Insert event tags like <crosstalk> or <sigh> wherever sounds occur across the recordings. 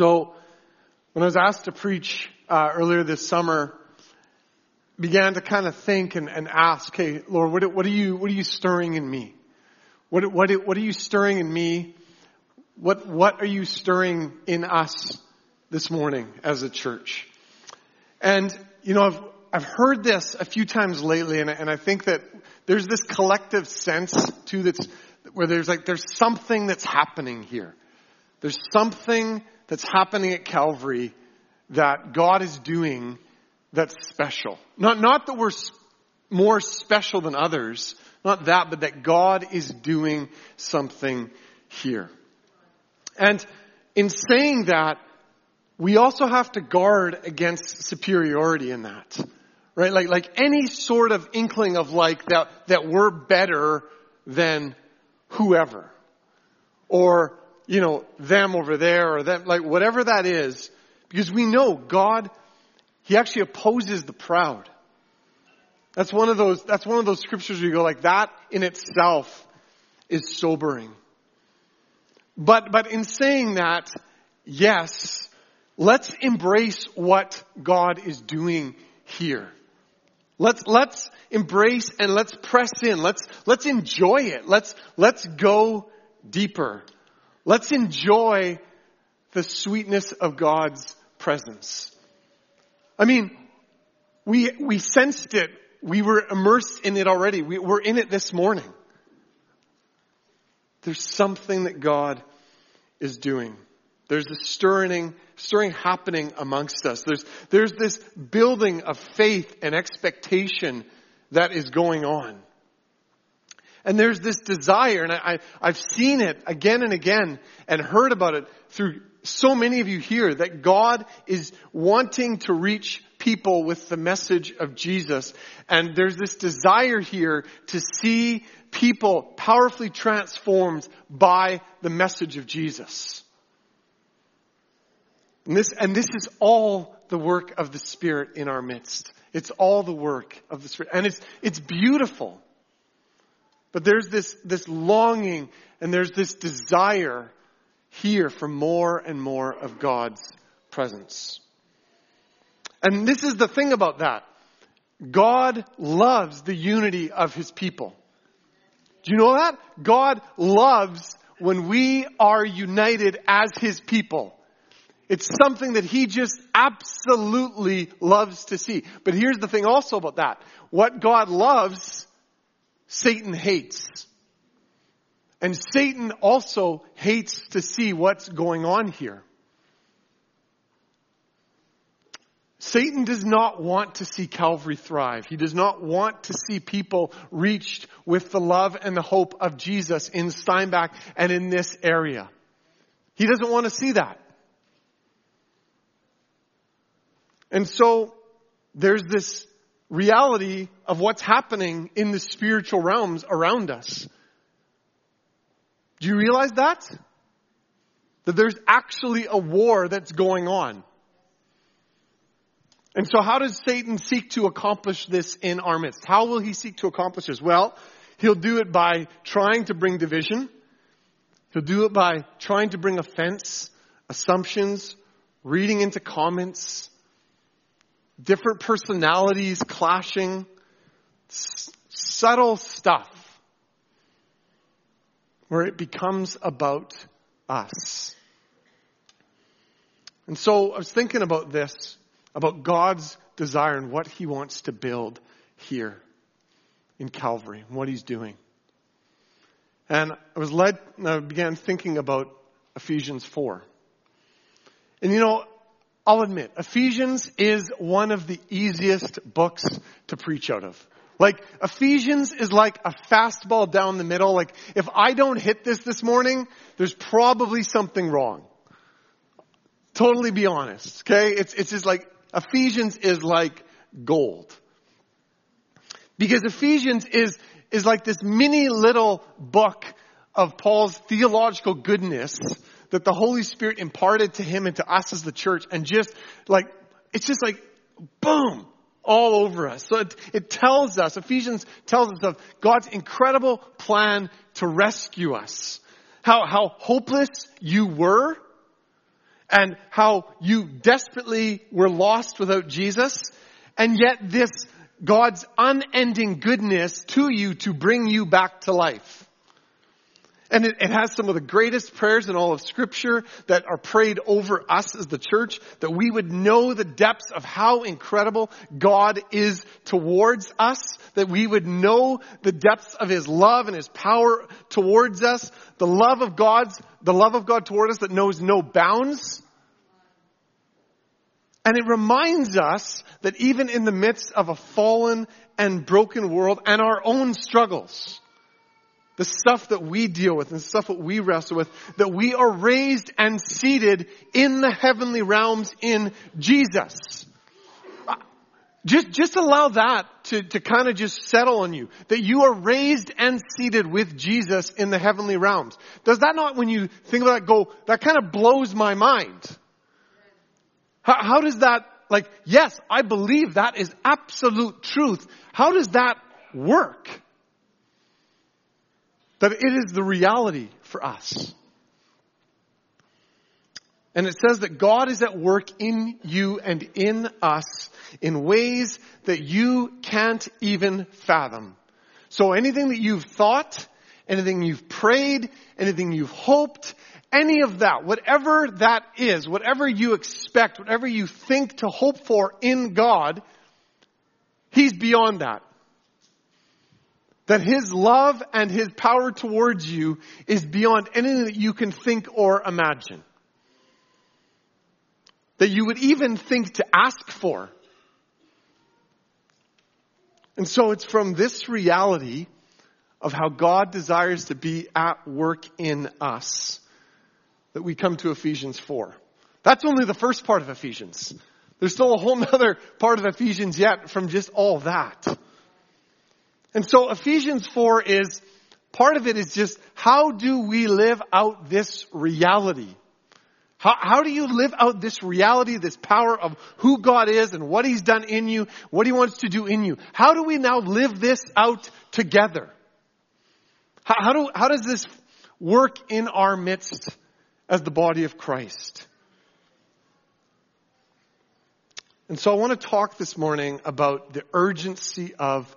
So, when I was asked to preach uh, earlier this summer, began to kind of think and, and ask, "Hey, Lord, what, what, are you what are you stirring in me? What what what are you stirring in me? What what are you stirring in us this morning as a church?" And you know, I've I've heard this a few times lately, and, and I think that there's this collective sense too that's where there's like there's something that's happening here. There's something that's happening at Calvary that God is doing that's special. Not, not that we're more special than others, not that, but that God is doing something here. And in saying that, we also have to guard against superiority in that. Right? Like, like any sort of inkling of like that, that we're better than whoever. Or, you know, them over there or them, like whatever that is. Because we know God he actually opposes the proud. That's one of those, that's one of those scriptures where you go like that in itself is sobering. But, but in saying that, yes, let's embrace what God is doing here. Let's, let's embrace and let's press in. Let's, let's enjoy it. Let's, let's go deeper. Let's enjoy the sweetness of God's presence. I mean, we, we sensed it. We were immersed in it already. We, we're in it this morning. There's something that God is doing. There's a stirring, stirring happening amongst us. There's, there's this building of faith and expectation that is going on. And there's this desire, and I, I, have seen it again and again and heard about it through so many of you here that God is wanting to reach people with the message of Jesus. And there's this desire here to see people powerfully transformed by the message of Jesus. And this, and this is all the work of the Spirit in our midst. It's all the work of the Spirit. And it's, it's beautiful. But there's this, this longing and there's this desire here for more and more of God's presence. And this is the thing about that. God loves the unity of His people. Do you know that? God loves when we are united as His people. It's something that He just absolutely loves to see. But here's the thing also about that. What God loves, Satan hates. And Satan also hates to see what's going on here. Satan does not want to see Calvary thrive. He does not want to see people reached with the love and the hope of Jesus in Steinbach and in this area. He doesn't want to see that. And so there's this reality of what's happening in the spiritual realms around us. Do you realize that? That there's actually a war that's going on. And so how does Satan seek to accomplish this in our midst? How will he seek to accomplish this? Well, he'll do it by trying to bring division. He'll do it by trying to bring offense, assumptions, reading into comments, different personalities clashing, s- subtle stuff where it becomes about us. And so I was thinking about this, about God's desire and what He wants to build here in Calvary, and what He's doing. And I was led, and I began thinking about Ephesians 4. And you know, I'll admit, Ephesians is one of the easiest books to preach out of. Like Ephesians is like a fastball down the middle. Like if I don't hit this this morning, there's probably something wrong. Totally be honest. Okay. It's, it's just like Ephesians is like gold. Because Ephesians is, is like this mini little book of Paul's theological goodness that the Holy Spirit imparted to him and to us as the church and just like, it's just like, boom, all over us. So it, it tells us, Ephesians tells us of God's incredible plan to rescue us. How, how hopeless you were and how you desperately were lost without Jesus, and yet this God's unending goodness to you to bring you back to life. And it, it, has some of the greatest prayers in all of scripture that are prayed over us as the church, that we would know the depths of how incredible God is towards us, that we would know the depths of His love and His power towards us, the love of God's, the love of God toward us that knows no bounds. And it reminds us that even in the midst of a fallen and broken world and our own struggles, the stuff that we deal with and stuff that we wrestle with, that we are raised and seated in the heavenly realms in Jesus. Uh, just, just allow that to, to kind of just settle on you. That you are raised and seated with Jesus in the heavenly realms. Does that not, when you think about that, go, that kind of blows my mind? How, how does that, like, yes, I believe that is absolute truth. How does that work? That it is the reality for us. And it says that God is at work in you and in us in ways that you can't even fathom. So anything that you've thought, anything you've prayed, anything you've hoped, any of that, whatever that is, whatever you expect, whatever you think to hope for in God, He's beyond that that His love and His power towards you is beyond anything that you can think or imagine. That you would even think to ask for. And so it's from this reality of how God desires to be at work in us that we come to Ephesians 4. That's only the first part of Ephesians. There's still a whole <laughs> other part of Ephesians yet from just all that. And so Ephesians 4 is, part of it is just, how do we live out this reality? How, how do you live out this reality, this power of who God is and what He's done in you, what He wants to do in you? How do we now live this out together? How, how do, how does this work in our midst as the body of Christ? And so I want to talk this morning about the urgency of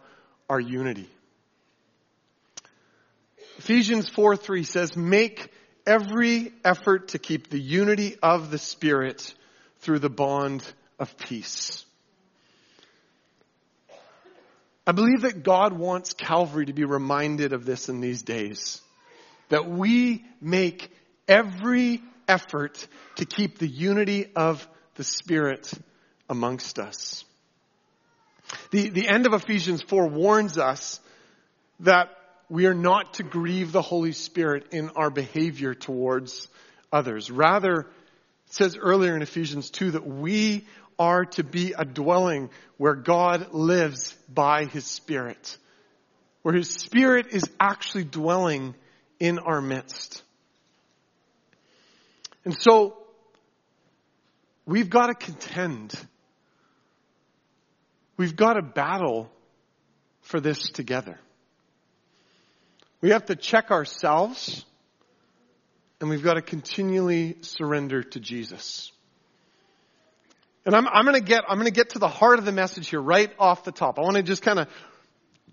our unity. Ephesians 4 3 says, Make every effort to keep the unity of the Spirit through the bond of peace. I believe that God wants Calvary to be reminded of this in these days. That we make every effort to keep the unity of the Spirit amongst us. The, the end of Ephesians 4 warns us that we are not to grieve the Holy Spirit in our behavior towards others. Rather, it says earlier in Ephesians 2 that we are to be a dwelling where God lives by His Spirit. Where His Spirit is actually dwelling in our midst. And so, we've got to contend We've got to battle for this together. We have to check ourselves and we've got to continually surrender to Jesus. And I'm, I'm going to get, I'm going to get to the heart of the message here right off the top. I want to just kind of,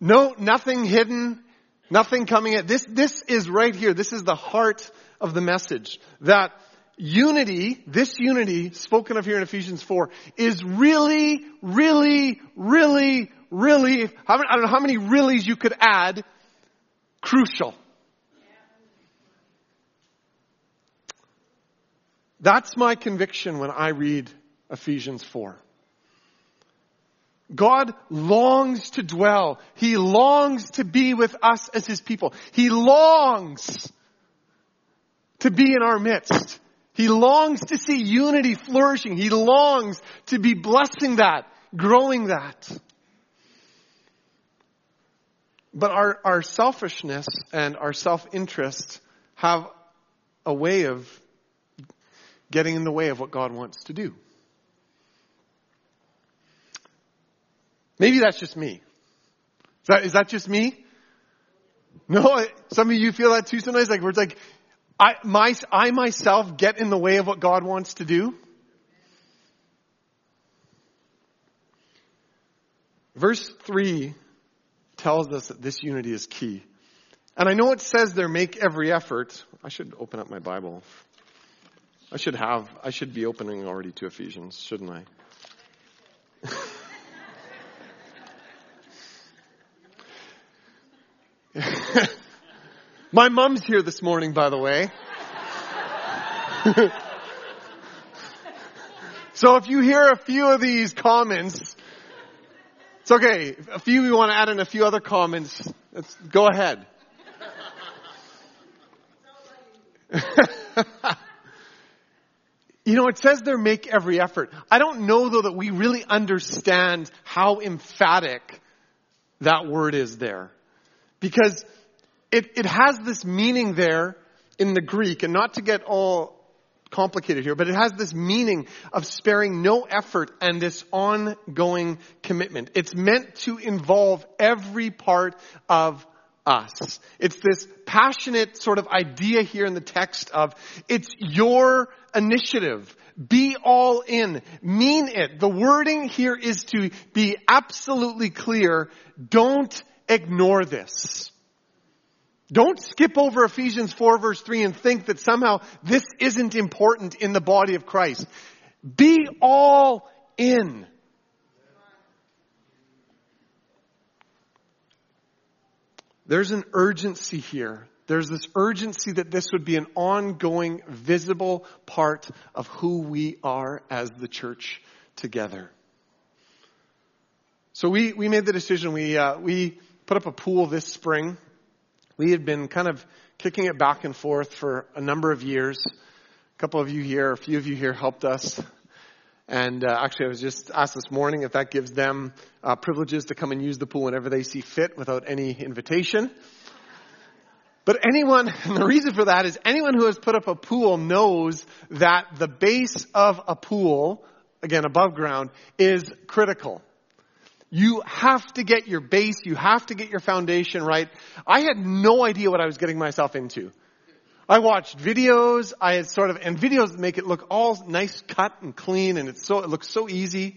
no, nothing hidden, nothing coming at, this, this is right here. This is the heart of the message. That unity, this unity spoken of here in Ephesians 4 is really, really, really, really, I don't know how many reallys you could add, crucial. That's my conviction when I read Ephesians 4. God longs to dwell. He longs to be with us as His people. He longs to be in our midst. He longs to see unity flourishing. He longs to be blessing that, growing that. But our, our selfishness and our self-interest have a way of getting in the way of what God wants to do. Maybe that's just me. Is that, is that just me? No, some of you feel that too sometimes, like where it's like, I, my, I myself get in the way of what God wants to do? Verse 3 tells us that this unity is key. And I know it says there, make every effort. I should open up my Bible. I should have, I should be opening already to Ephesians, shouldn't I? My mom's here this morning, by the way. so if you hear a few of these comments, it's okay. A few we want to add in a few other comments, let's go ahead. <laughs> you know, it says there make every effort. I don't know though that we really understand how emphatic that word is there. Because it, it has this meaning there in the Greek, and not to get all complicated here, but it has this meaning of sparing no effort and this ongoing commitment. It's meant to involve every part of us. It's this passionate sort of idea here in the text of it's your initiative. Be all in. Mean it. The wording here is to be absolutely clear. Don't ignore this. Don't skip over Ephesians 4 verse 3 and think that somehow this isn't important in the body of Christ. Be all in. There's an urgency here. There's this urgency that this would be an ongoing, visible part of who we are as the church together. So we, we made the decision, we, uh, we put up a pool this spring we had been kind of kicking it back and forth for a number of years. A couple of you here, a few of you here helped us. And uh, actually, I was just asked this morning if that gives them uh, privileges to come and use the pool whenever they see fit without any invitation. But anyone, <laughs> and the reason for that is anyone who has put up a pool knows that the base of a pool, again above ground, is critical. You have to get your base, you have to get your foundation right. I had no idea what I was getting myself into. I watched videos, I had sort of, and videos make it look all nice cut and clean and it's so, it looks so easy.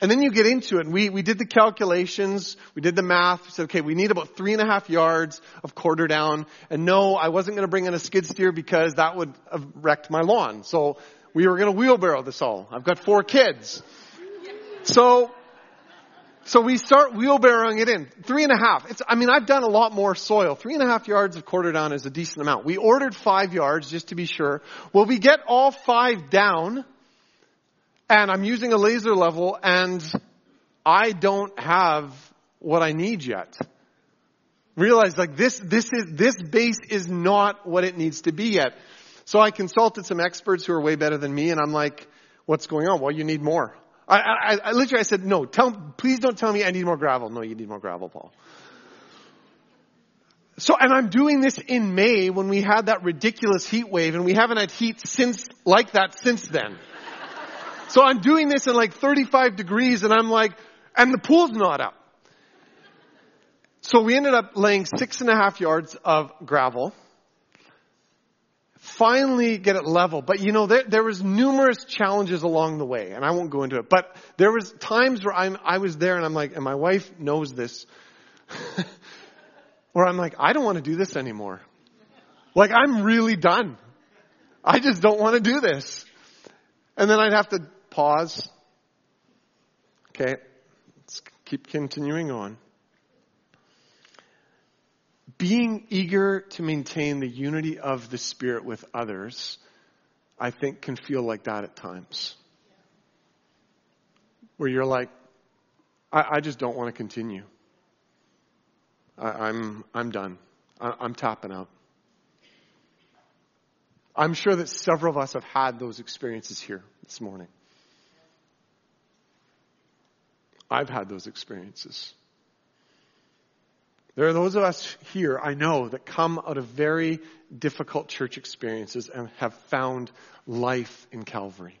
And then you get into it and we, we did the calculations, we did the math, we said, okay, we need about three and a half yards of quarter down. And no, I wasn't going to bring in a skid steer because that would have wrecked my lawn. So we were going to wheelbarrow this all. I've got four kids. So so we start wheelbarrowing it in. Three and a half. It's, I mean, I've done a lot more soil. Three and a half yards of quarter down is a decent amount. We ordered five yards just to be sure. Well, we get all five down and I'm using a laser level and I don't have what I need yet. Realize like this, this is, this base is not what it needs to be yet. So I consulted some experts who are way better than me and I'm like, what's going on? Well, you need more. I, I, I literally I said, no, tell, please don't tell me I need more gravel. No, you need more gravel, Paul. So, and I'm doing this in May when we had that ridiculous heat wave and we haven't had heat since, like that since then. so I'm doing this in like 35 degrees and I'm like, and the pool's not up. So we ended up laying six and a half yards of gravel finally get it level. But you know, there, there was numerous challenges along the way, and I won't go into it. But there was times where I'm, I was there and I'm like, and my wife knows this, <laughs> where I'm like, I don't want to do this anymore. Like, I'm really done. I just don't want to do this. And then I'd have to pause. Okay, let's keep continuing on being eager to maintain the unity of the Spirit with others, I think can feel like that at times. Where you're like, I, I just don't want to continue. I, am I'm, I'm done. I, I'm tapping out. I'm sure that several of us have had those experiences here this morning. I've had those experiences. There are those of us here, I know, that come out of very difficult church experiences and have found life in Calvary.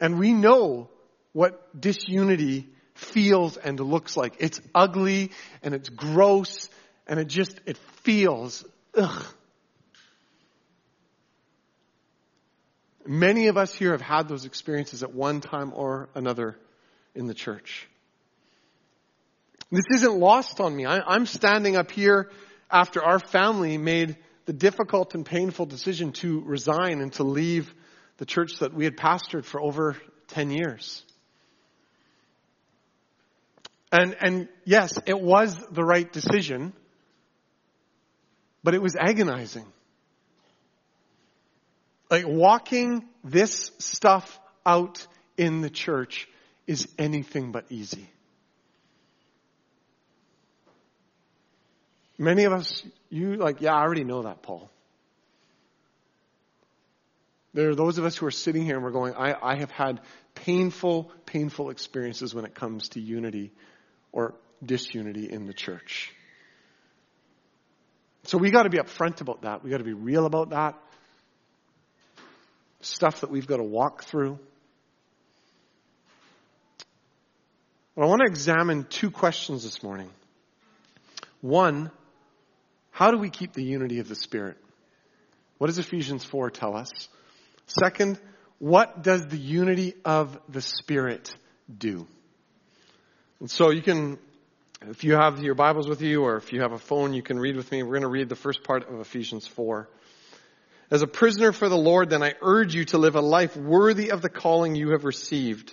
And we know what disunity feels and looks like. It's ugly and it's gross and it just, it feels, ugh. Many of us here have had those experiences at one time or another in the church. This isn't lost on me. I, am standing up here after our family made the difficult and painful decision to resign and to leave the church that we had pastored for over 10 years. And, and yes, it was the right decision, but it was agonizing. Like walking this stuff out in the church is anything but easy. Many of us, you like, yeah, I already know that, Paul. There are those of us who are sitting here and we're going, I, I have had painful, painful experiences when it comes to unity or disunity in the church. So we got to be upfront about that. We got to be real about that. Stuff that we've got to walk through. But I want to examine two questions this morning. One, how do we keep the unity of the Spirit? What does Ephesians 4 tell us? Second, what does the unity of the Spirit do? And so you can, if you have your Bibles with you or if you have a phone, you can read with me. We're going to read the first part of Ephesians 4. As a prisoner for the Lord, then I urge you to live a life worthy of the calling you have received.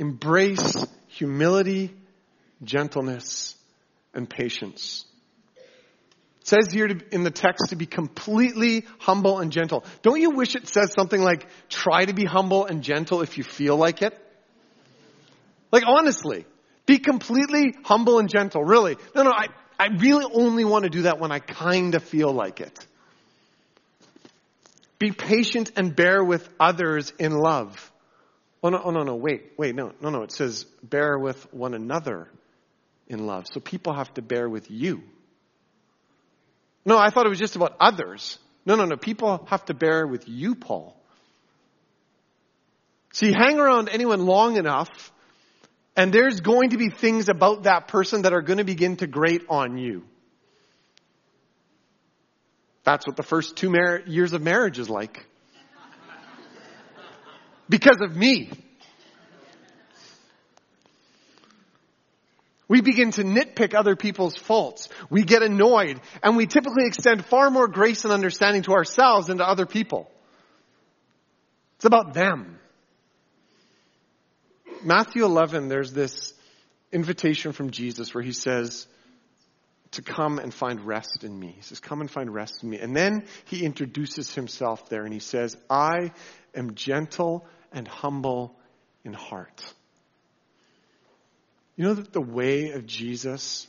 embrace humility, gentleness, and patience. It says here to, in the text to be completely humble and gentle. Don't you wish it says something like, try to be humble and gentle if you feel like it? Like honestly, be completely humble and gentle, really. No, no, I, I really only want to do that when I kind of feel like it. Be patient and bear with others in love. Oh no, oh no, no, wait, wait, no, no, no. It says bear with one another in love. So people have to bear with you. No, I thought it was just about others. No, no, no. People have to bear with you, Paul. See, hang around anyone long enough, and there's going to be things about that person that are going to begin to grate on you. That's what the first two mar- years of marriage is like because of me. We begin to nitpick other people's faults. We get annoyed and we typically extend far more grace and understanding to ourselves than to other people. It's about them. Matthew 11, there's this invitation from Jesus where he says to come and find rest in me. He says, come and find rest in me. And then he introduces himself there and he says, I am gentle and humble in heart. You know that the way of Jesus,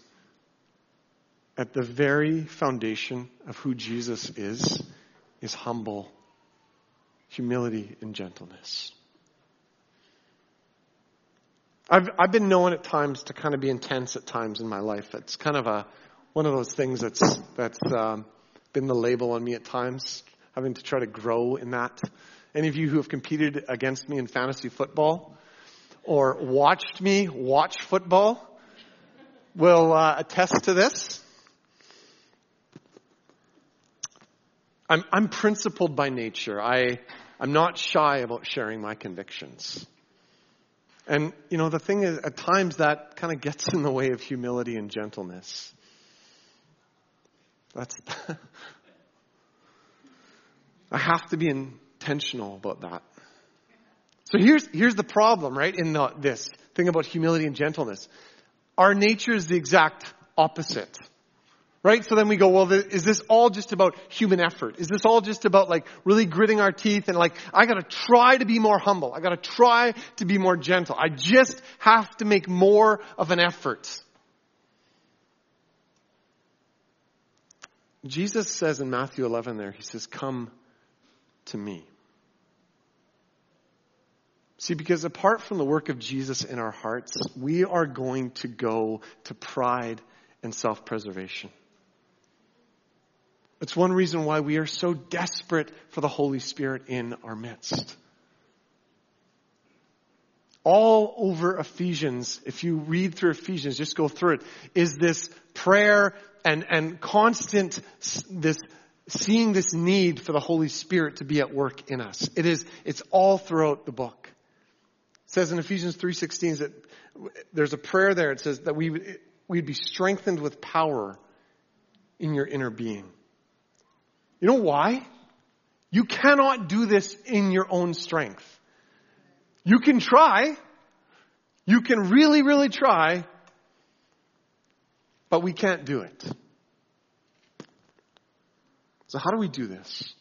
at the very foundation of who Jesus is, is humble, humility, and gentleness. I've, I've been known at times to kind of be intense at times in my life. It's kind of a, one of those things that's, that's um, been the label on me at times, having to try to grow in that. Any of you who have competed against me in fantasy football or watched me watch football will uh, attest to this. I'm, I'm principled by nature. I, I'm not shy about sharing my convictions. And, you know, the thing is, at times that kind of gets in the way of humility and gentleness. That's, <laughs> I have to be in, intentional about that. So here's, here's the problem, right, in the, this thing about humility and gentleness. Our nature is the exact opposite. Right? So then we go, well, is this all just about human effort? Is this all just about like really gritting our teeth and like, I gotta try to be more humble. I gotta try to be more gentle. I just have to make more of an effort. Jesus says in Matthew 11 there, he says, come to me. See, because apart from the work of Jesus in our hearts, we are going to go to pride and self-preservation. It's one reason why we are so desperate for the Holy Spirit in our midst. All over Ephesians, if you read through Ephesians, just go through it, is this prayer and, and constant, this, seeing this need for the Holy Spirit to be at work in us. It is, it's all throughout the book. Says in Ephesians 3.16 that there's a prayer there. It says that we, we'd be strengthened with power in your inner being. You know why? You cannot do this in your own strength. You can try. You can really, really try. But we can't do it. So how do we do this?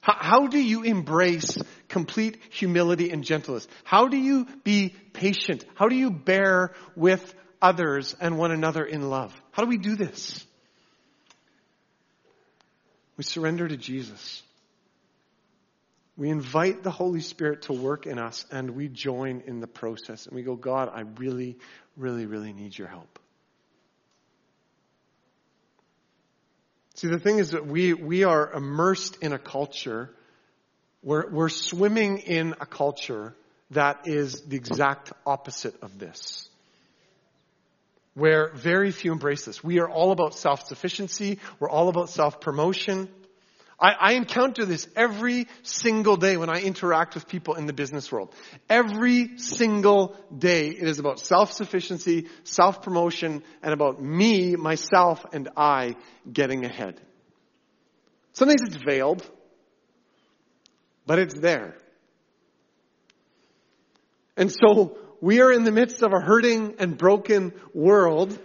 How, how, do you embrace complete humility and gentleness? How do you be patient? How do you bear with others and one another in love? How do we do this? We surrender to Jesus. We invite the Holy Spirit to work in us and we join in the process. And we go, God, I really, really, really need your help. See, the thing is that we, we are immersed in a culture, we're, we're swimming in a culture that is the exact opposite of this where very few embrace this. We are all about self-sufficiency. We're all about self-promotion. I, I, encounter this every single day when I interact with people in the business world. Every single day it is about self-sufficiency, self-promotion, and about me, myself, and I getting ahead. Sometimes it's veiled, but it's there. And so we are in the midst of a hurting and broken world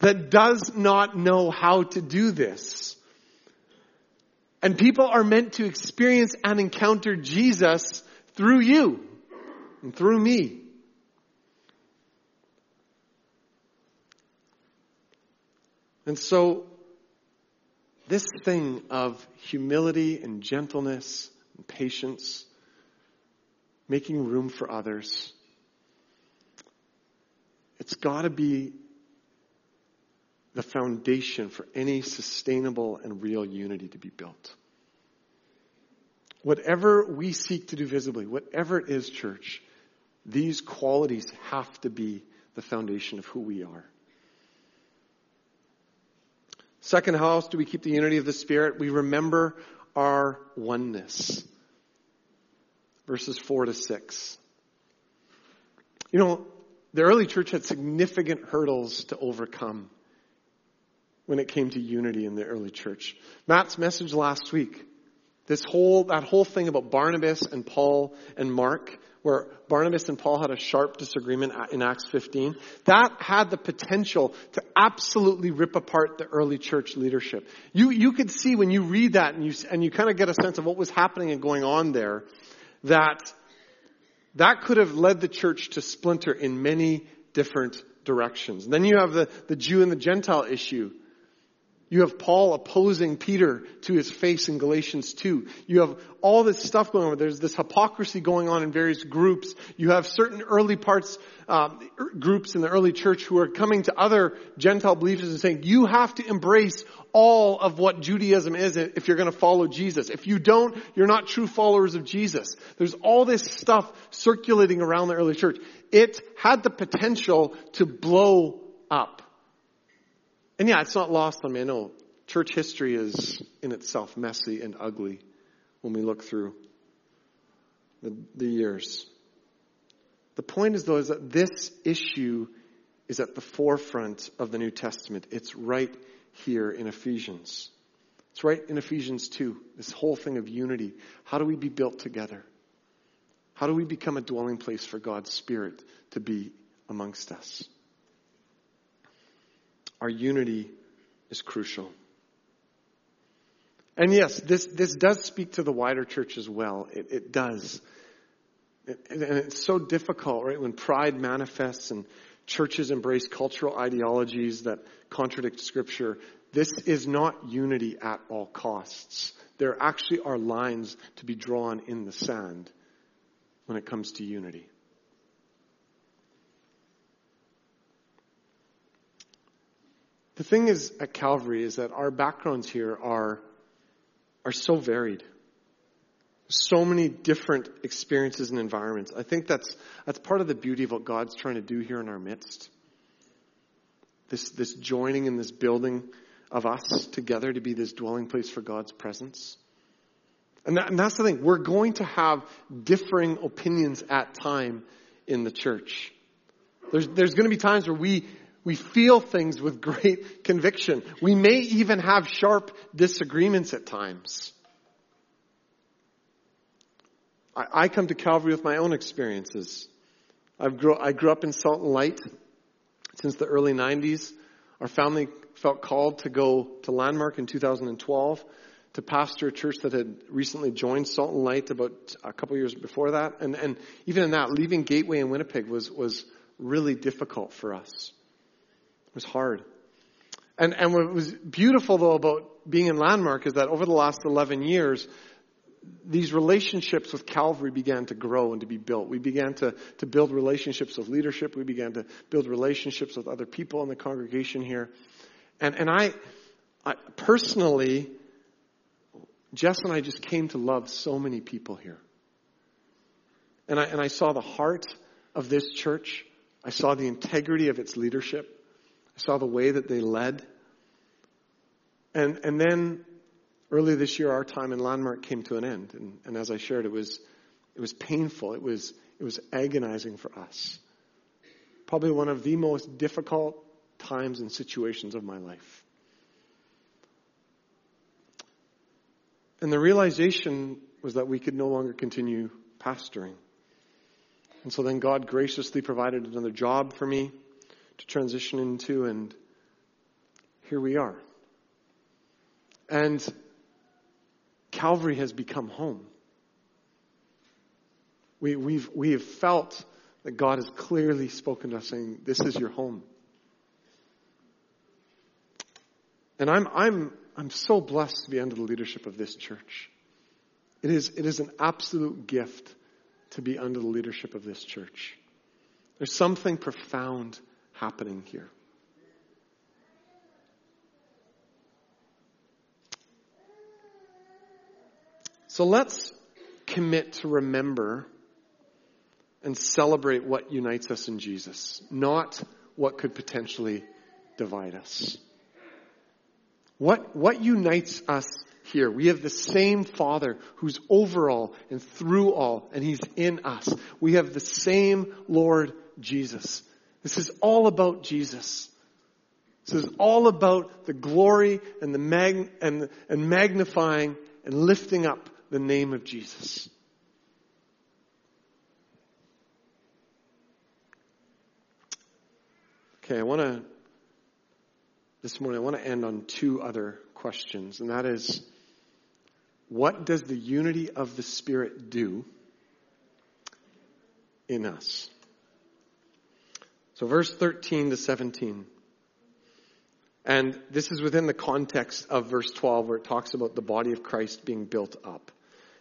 that does not know how to do this. And people are meant to experience and encounter Jesus through you and through me. And so, this thing of humility and gentleness and patience, making room for others, it's got to be the foundation for any sustainable and real unity to be built. Whatever we seek to do visibly, whatever it is, church, these qualities have to be the foundation of who we are. Second, how else do we keep the unity of the Spirit? We remember our oneness. Verses 4 to 6. You know, the early church had significant hurdles to overcome when it came to unity in the early church. Matt's message last week, this whole, that whole thing about Barnabas and Paul and Mark, where Barnabas and Paul had a sharp disagreement in Acts 15, that had the potential to absolutely rip apart the early church leadership. You, you could see when you read that and you, and you kind of get a sense of what was happening and going on there, that that could have led the church to splinter in many different directions. And then you have the, the Jew and the Gentile issue. You have Paul opposing Peter to his face in Galatians 2. You have all this stuff going on. There's this hypocrisy going on in various groups. You have certain early parts, uh, groups in the early church who are coming to other Gentile believers and saying, you have to embrace all of what Judaism is if you're going to follow Jesus. If you don't, you're not true followers of Jesus. There's all this stuff circulating around the early church. It had the potential to blow up. And yeah, it's not lost on me. I know church history is in itself messy and ugly when we look through the, the years. The point is though is that this issue is at the forefront of the New Testament. It's right here in Ephesians. It's right in Ephesians 2. This whole thing of unity. How do we be built together? How do we become a dwelling place for God's Spirit to be amongst us? Our unity is crucial. And yes, this, this does speak to the wider church as well. It, it does. It, and it's so difficult, right, when pride manifests and churches embrace cultural ideologies that contradict scripture. This is not unity at all costs. There actually are lines to be drawn in the sand when it comes to unity. The thing is at Calvary is that our backgrounds here are, are so varied. So many different experiences and environments. I think that's, that's part of the beauty of what God's trying to do here in our midst. This, this joining and this building of us together to be this dwelling place for God's presence. And, that, and that's the thing. We're going to have differing opinions at time in the church. There's, there's going to be times where we, we feel things with great conviction. We may even have sharp disagreements at times. I, I come to Calvary with my own experiences. I grew up in Salt and Light since the early 90s. Our family felt called to go to Landmark in 2012 to pastor a church that had recently joined Salt and Light about a couple years before that. And, and even in that, leaving Gateway in Winnipeg was, was really difficult for us. It was hard. And, and what was beautiful though about being in Landmark is that over the last 11 years, these relationships with Calvary began to grow and to be built. We began to, to build relationships with leadership. We began to build relationships with other people in the congregation here. And, and I, I personally, Jess and I just came to love so many people here. And I, and I saw the heart of this church. I saw the integrity of its leadership. Saw the way that they led. And, and then early this year, our time in Landmark came to an end. And, and as I shared, it was, it was painful. It was, it was agonizing for us. Probably one of the most difficult times and situations of my life. And the realization was that we could no longer continue pastoring. And so then God graciously provided another job for me to transition into, and here we are. And Calvary has become home. We, we've, we have felt that God has clearly spoken to us saying, This is your home. And I'm, I'm, I'm so blessed to be under the leadership of this church. It is, it is an absolute gift to be under the leadership of this church. There's something profound happening here. So let's commit to remember and celebrate what unites us in Jesus, not what could potentially divide us. What, what unites us here? We have the same Father who's over all and through all, and He's in us. We have the same Lord Jesus. This is all about Jesus. This is all about the glory and the mag- and, and magnifying and lifting up the name of Jesus. Okay, I want to this morning, I want to end on two other questions, and that is what does the unity of the Spirit do in us? So, verse 13 to 17. And this is within the context of verse 12 where it talks about the body of Christ being built up.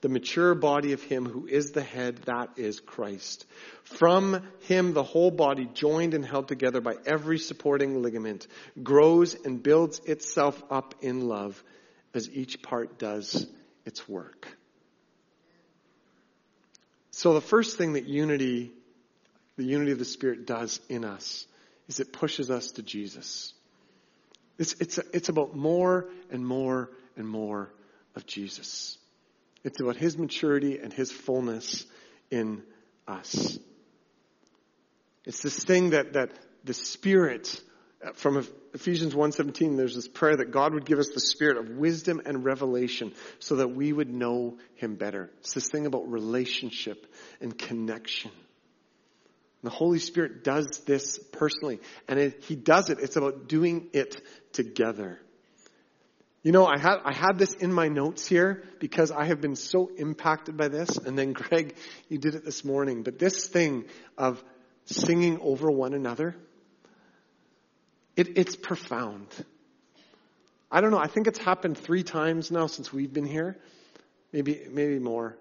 the mature body of him who is the head, that is Christ. From him, the whole body, joined and held together by every supporting ligament, grows and builds itself up in love as each part does its work. So the first thing that unity, the unity of the Spirit does in us is it pushes us to Jesus. It's, it's, it's about more and more and more of Jesus. It's about His maturity and His fullness in us. It's this thing that, that the Spirit, uh, from Ephesians 1.17, there's this prayer that God would give us the Spirit of wisdom and revelation so that we would know Him better. It's this thing about relationship and connection. The Holy Spirit does this personally, and it, He does it. It's about doing it together. You know, I had, I had this in my notes here because I have been so impacted by this. And then <laughs> Greg, you did it this morning. But this thing of singing over one another, it, it's profound. I don't know. I think it's happened three times now since we've been here. Maybe, maybe more.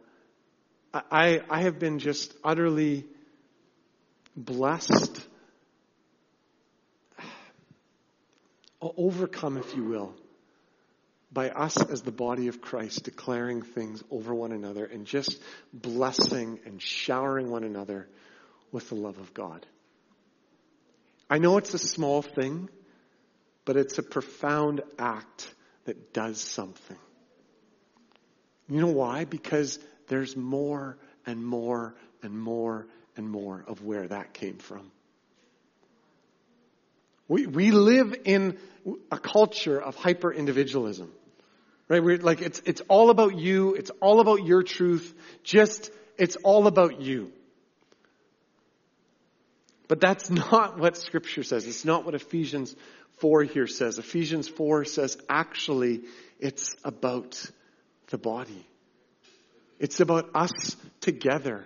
I, I have been just utterly blessed, <sighs> overcome, if you will, by us as the body of Christ declaring things over one another and just blessing and showering one another with the love of God. I know it's a small thing, but it's a profound act that does something. You know why? Because there's more and more and more and more of where that came from. We, we live in a culture of hyper individualism. Right? We're like, it's, it's all about you. It's all about your truth. Just, it's all about you. But that's <laughs> not what scripture says. It's not what Ephesians 4 here says. Ephesians 4 says actually it's about the body. It's about us together.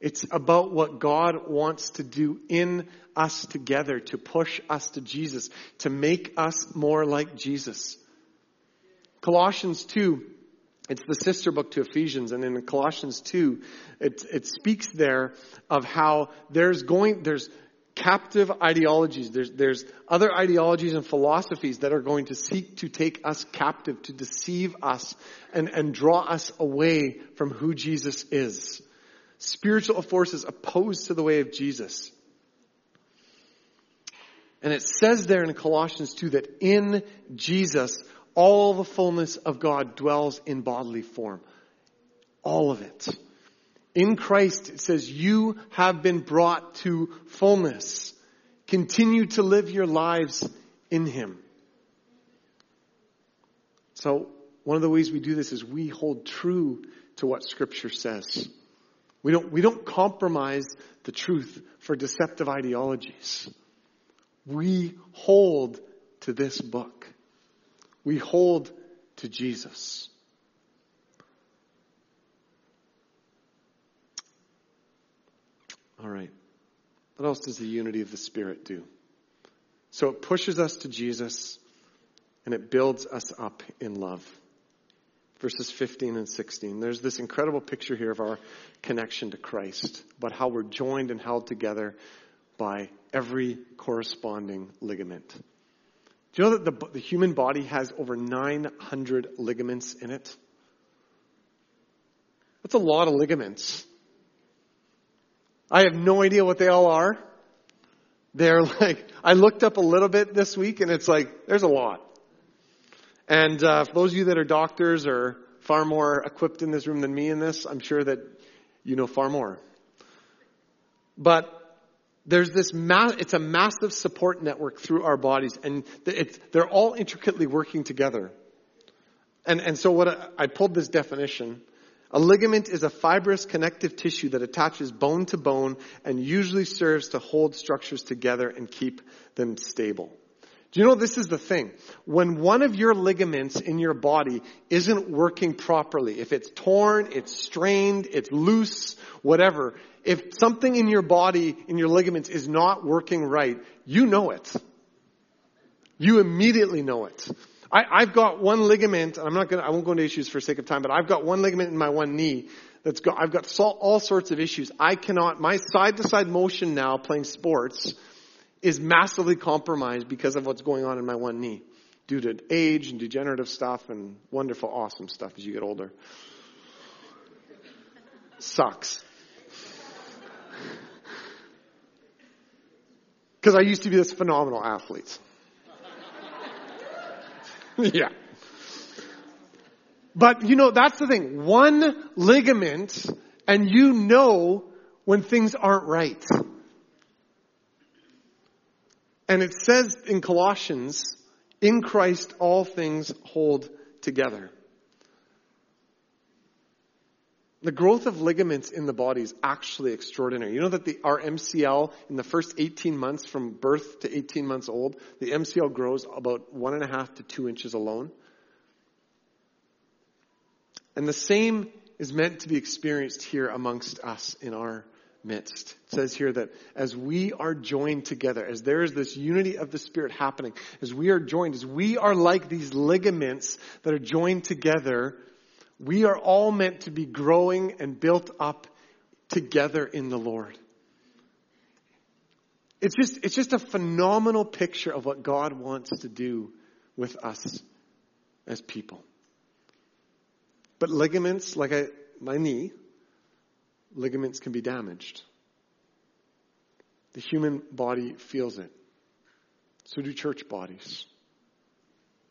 It's about what God wants to do in us together to push us to Jesus, to make us more like Jesus. Colossians 2, it's the sister book to Ephesians, and in Colossians 2, it, it speaks there of how there's going, there's captive ideologies. There's, there's other ideologies and philosophies that are going to seek to take us captive, to deceive us, and, and draw us away from who Jesus is. Spiritual forces opposed to the way of Jesus. And it says there in Colossians 2 that in Jesus, all the fullness of God dwells in bodily form. All of it. In Christ, it says, you have been brought to fullness. Continue to live your lives in Him. So, one of the ways we do this is we hold true to what Scripture says. We don't, we don't compromise the truth for deceptive ideologies. We hold to this book. We hold to Jesus. All right. What else does the unity of the Spirit do? So it pushes us to Jesus and it builds us up in love. Verses 15 and 16. There's this incredible picture here of our connection to Christ, about how we're joined and held together by every corresponding ligament. Do you know that the, the human body has over 900 ligaments in it? That's a lot of ligaments. I have no idea what they all are. They're <laughs> like, I looked up a little bit this week and it's like, there's a lot. And uh, for those of you that are doctors or far more equipped in this room than me in this, I'm sure that you know far more. But there's this ma- it's a massive support network through our bodies and they're all intricately working together. And, and so what I, I pulled this definition a ligament is a fibrous connective tissue that attaches bone to bone and usually serves to hold structures together and keep them stable. Do you know this is the thing? When one of your ligaments in your body isn't working properly, if it's torn, it's strained, it's loose, whatever, if something in your body, in your ligaments is not working right, you know it. You immediately know it. I, have got one ligament, and I'm not gonna, I won't go into issues for sake of time, but I've got one ligament in my one knee that's got, I've got all sorts of issues. I cannot, my side to side motion now playing sports is massively compromised because of what's going on in my one knee due to age and degenerative stuff and wonderful, awesome stuff as you get older. Sucks. <laughs> Because I used to be this phenomenal athlete. <laughs> yeah. But you know, that's the thing. One ligament and you know when things aren't right. And it says in Colossians, in Christ all things hold together. The growth of ligaments in the body is actually extraordinary. You know that the, our MCL in the first 18 months from birth to 18 months old, the MCL grows about one and a half to two inches alone. And the same is meant to be experienced here amongst us in our midst. It says here that as we are joined together, as there is this unity of the Spirit happening, as we are joined, as we are like these ligaments that are joined together, we are all meant to be growing and built up together in the Lord. It's just, it's just a phenomenal picture of what God wants to do with us as people. But ligaments, like I, my knee, ligaments can be damaged. The human body feels it. So do church bodies.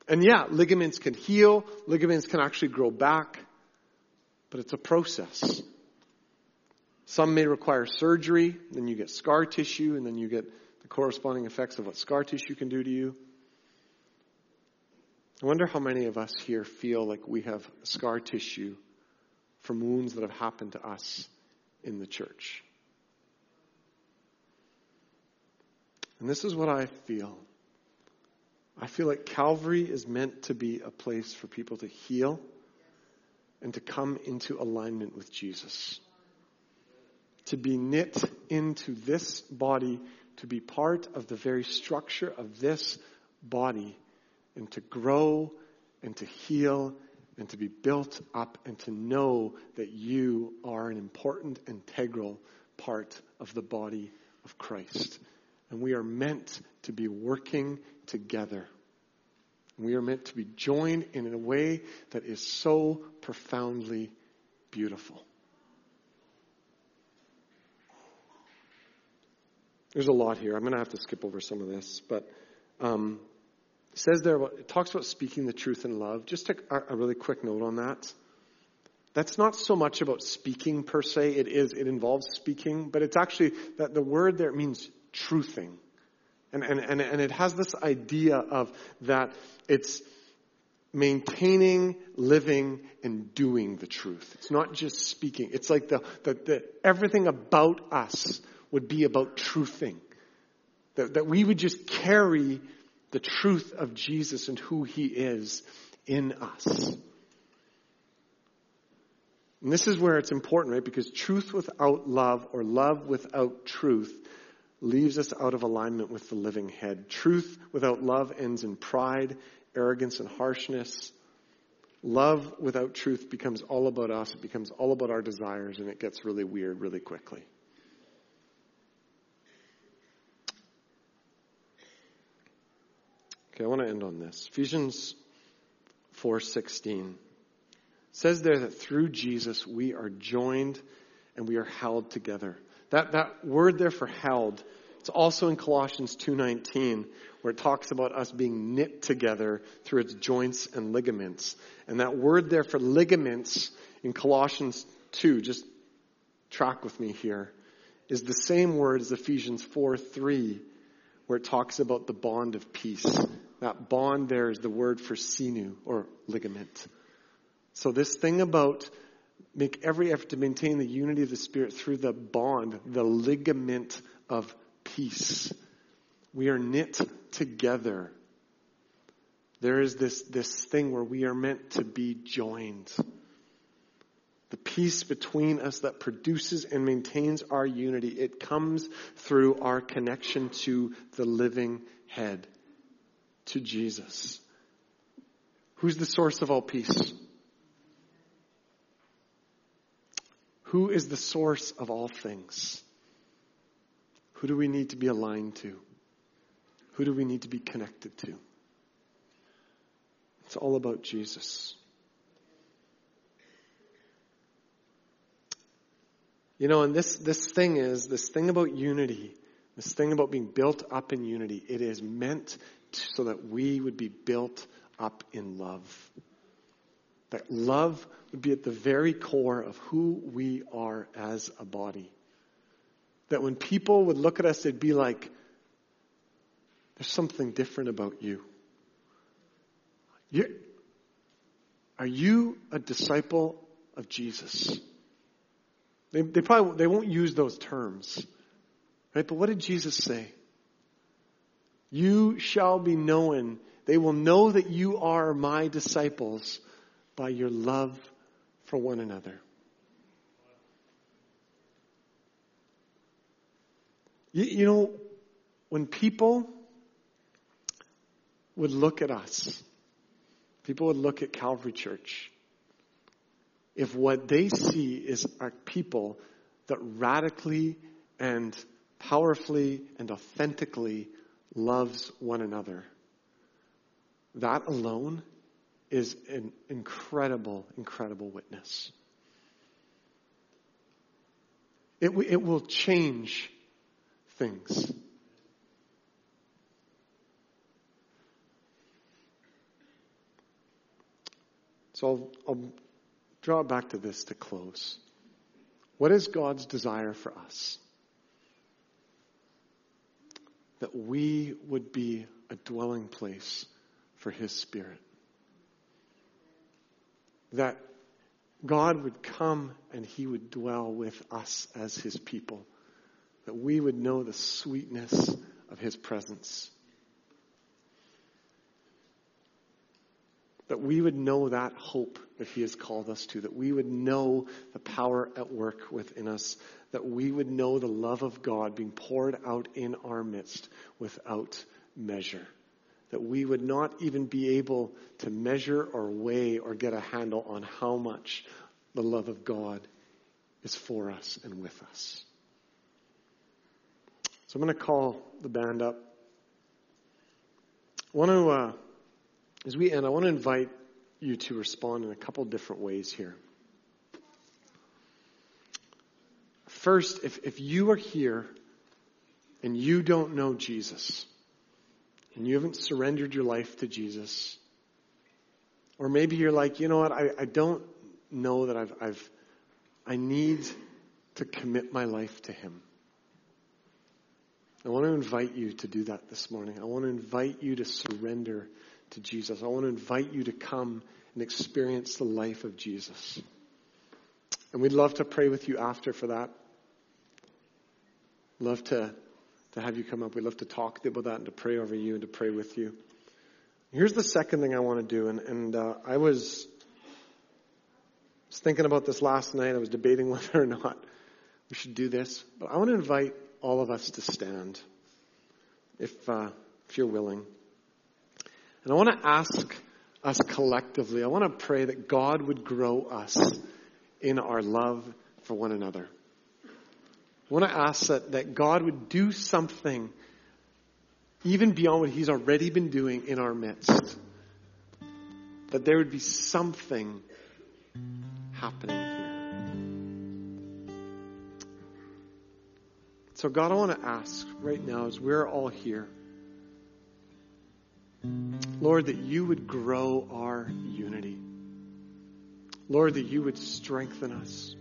And yeah, ligaments can heal, ligaments can actually grow back, but it's a process. Some may require surgery, then you get scar tissue, and then you get the corresponding effects of what scar tissue can do to you. I wonder how many of us here feel like we have scar tissue from wounds that have happened to us in the church. And this is what I feel. I feel like Calvary is meant to be a place for people to heal and to come into alignment with Jesus. To be knit into this body, to be part of the very structure of this body and to grow and to heal and to be built up and to know that you are an important, integral part of the body of Christ. And we are meant to be working together. We are meant to be joined in a way that is so profoundly beautiful. There's a lot here. I'm going to have to skip over some of this, but um, it says there, it talks about speaking the truth in love. Just a, a really quick note on that. That's not so much about speaking per se. It is, it involves speaking, but it's actually that the word there means truthing. And, and, and, and it has this idea of that it's maintaining, living, and doing the truth. It's not just speaking. It's like the, the, the everything about us would be about truthing. That, that we would just carry the truth of Jesus and who he is in us. And this is where it's important, right? Because truth without love or love without truth leaves us out of alignment with the living head. Truth without love ends in pride, arrogance, and harshness. Love without truth becomes all about us. It becomes all about our desires, and it gets really weird really quickly. Okay, I want to end on this. Ephesians 4:16 says there that through Jesus we are joined and we are held together. That that word there for held, it's also in Colossians 2:19 where it talks about us being knit together through its joints and ligaments. And that word there for ligaments in Colossians 2, just track with me here, is the same word as Ephesians 4:3 where it talks about the bond of peace. That bond there is the word for sinew or ligament. So this thing about make every effort to maintain the unity of the Spirit through the bond, the ligament of peace. We are knit together. There is this, this thing where we are meant to be joined. The peace between us that produces and maintains our unity, it comes through our connection to the living head to Jesus. Who's the source of all peace? Who is the source of all things? Who do we need to be aligned to? Who do we need to be connected to? It's all about Jesus. You know, and this, this thing is, this thing about unity, this thing about being built up in unity, it is meant so that we would be built up in love. That love would be at the very core of who we are as a body. That when people would look at us, they'd be like, there's something different about you. You're, are you a disciple of Jesus? They, they probably they won't use those terms, right? But what did Jesus say? You shall be known. They will know that you are my disciples by your love for one another. You, you know, when people would look at us, people would look at Calvary Church, if what they see is our people that radically and powerfully and authentically loves one another, that alone is an incredible, incredible witness. It, it will change things. So I'll, I'll draw back to this to close. What is God's desire for us? That we would be a dwelling place for His Spirit. That God would come and He would dwell with us as His people. That we would know the sweetness of His presence. That we would know that hope that He has called us to. That we would know the power at work within us. That we would know the love of God being poured out in our midst without measure that we would not even be able to measure or weigh or get a handle on how much the love of God is for us and with us. So I'm going to call the band up. I want to, uh, as we end, I want to invite you to respond in a couple different ways here. First, if, if you are here and you don't know Jesus, and you haven't surrendered your life to Jesus, or maybe you're like, you know what, I, I don't know that I've, I've, I need to commit my life to Him. I want to invite you to do that this morning. I want to invite you to surrender to Jesus. I want to invite you to come and experience the life of Jesus. And we'd love to pray with you after for that. Love to to have you come up. We'd love to talk about that and to pray over you and to pray with you. Here's the second thing I want to do, and, and uh, I was, was thinking about this last night. I was debating <laughs> whether or not we should do this, but I want to invite all of us to stand, if uh, if you're willing, and I want to ask us collectively. I want to pray that God would grow us in our love for one another. I want to ask that, that God would do something even beyond what He's already been doing in our midst. That there would be something happening here. So, God, I want to ask right now as we're all here, Lord, that you would grow our unity. Lord, that you would strengthen us.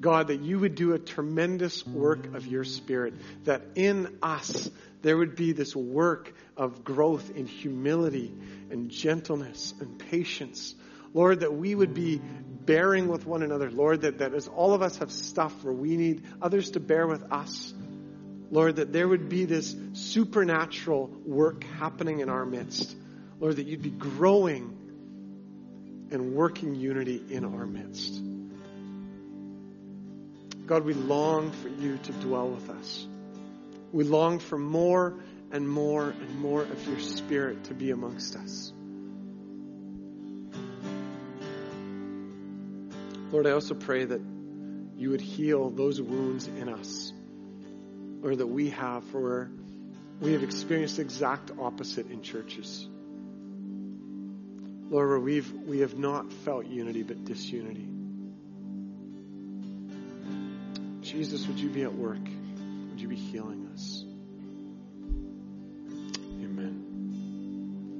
God, that you would do a tremendous work of your Spirit, that in us there would be this work of growth in humility and gentleness and patience. Lord, that we would be bearing with one another. Lord, that, that as all of us have stuff where we need others to bear with us, Lord, that there would be this supernatural work happening in our midst. Lord, that you'd be growing and working unity in our midst. God, we long for you to dwell with us. We long for more and more and more of your spirit to be amongst us. Lord, I also pray that you would heal those wounds in us, or that we have, for we have experienced the exact opposite in churches. Lord, where we've, we have not felt unity but disunity. Jesus, would you be at work? Would you be healing us?